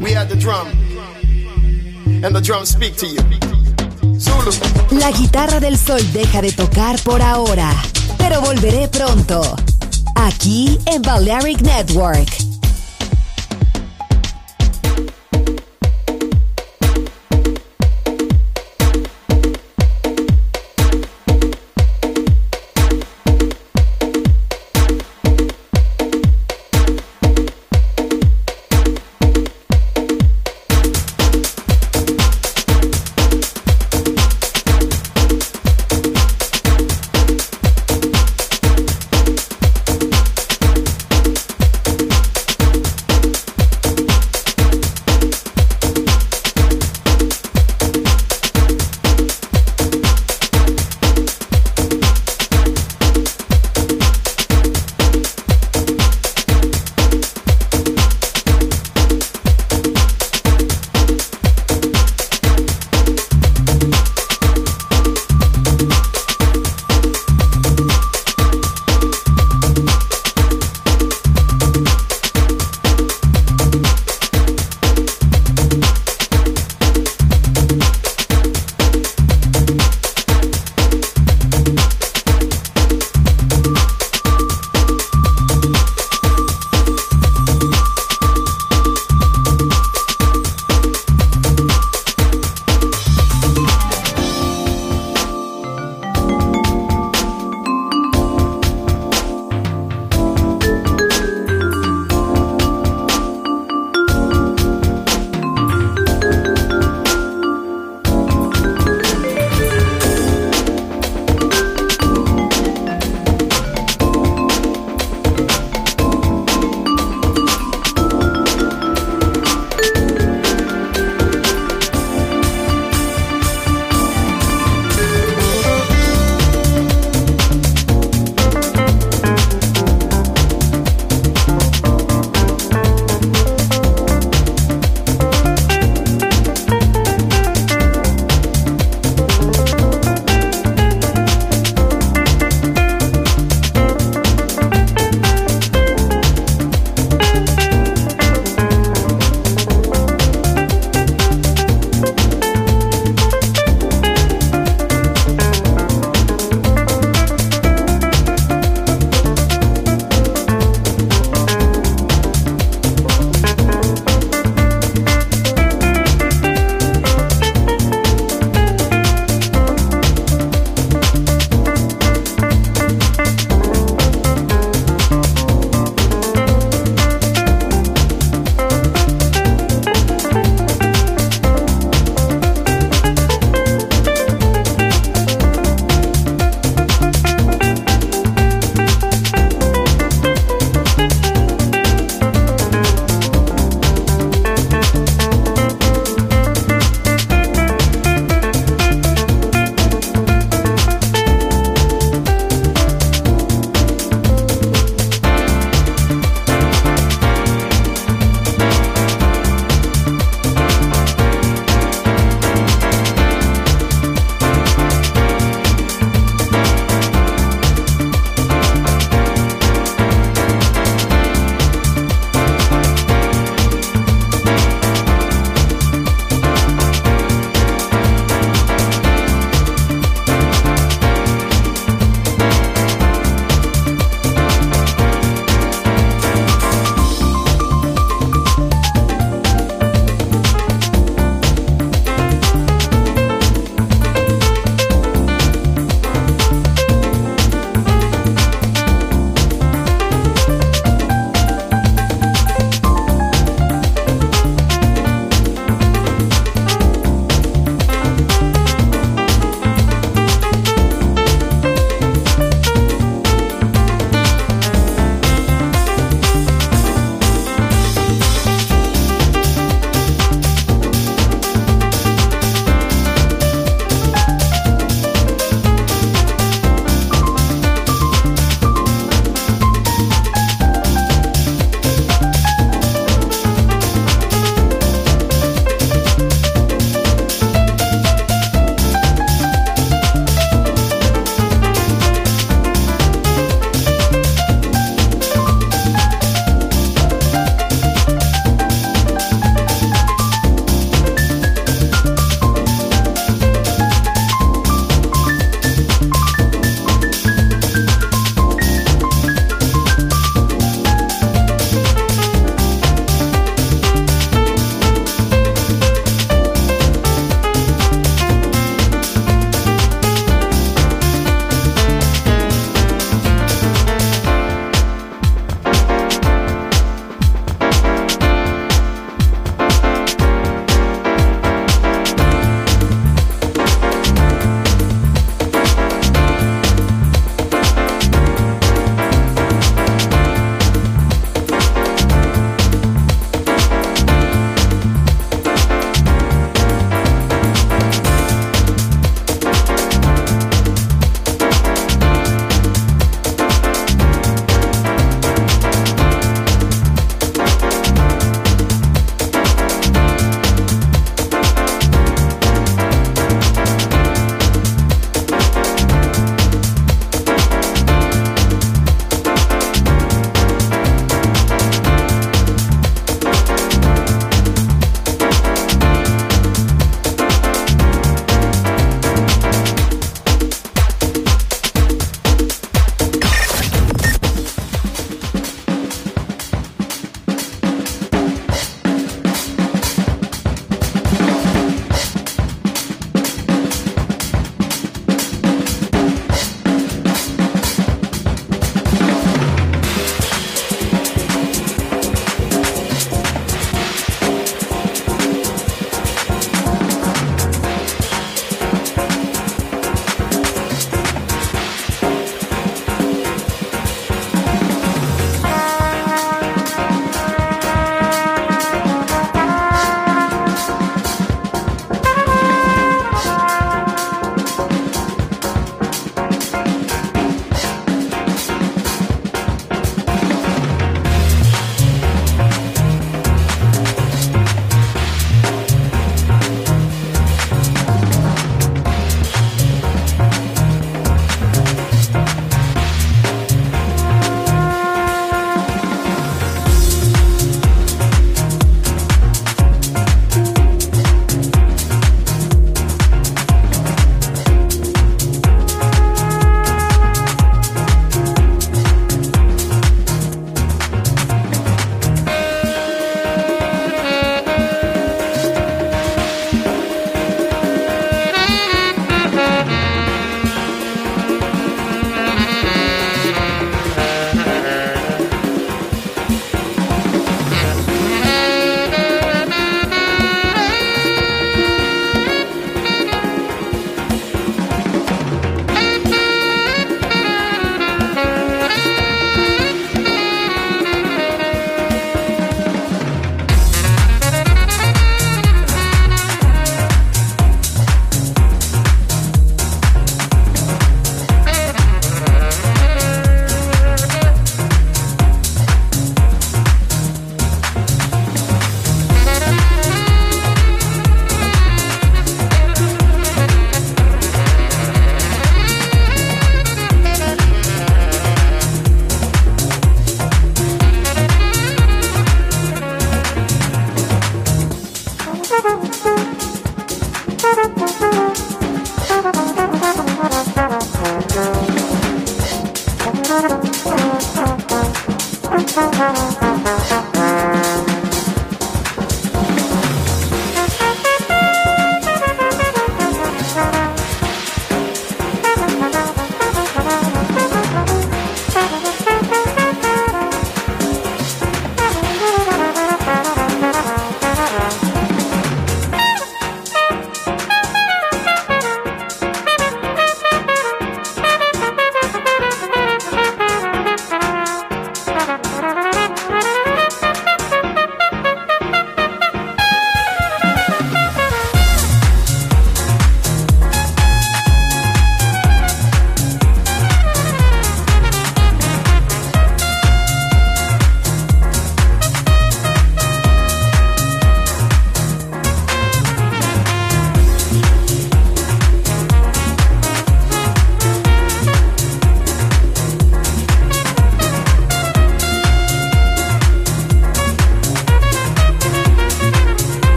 We had the drum. And the drum speak to you. La guitarra del sol deja de tocar por ahora, pero volveré pronto. Aquí en Balearic Network.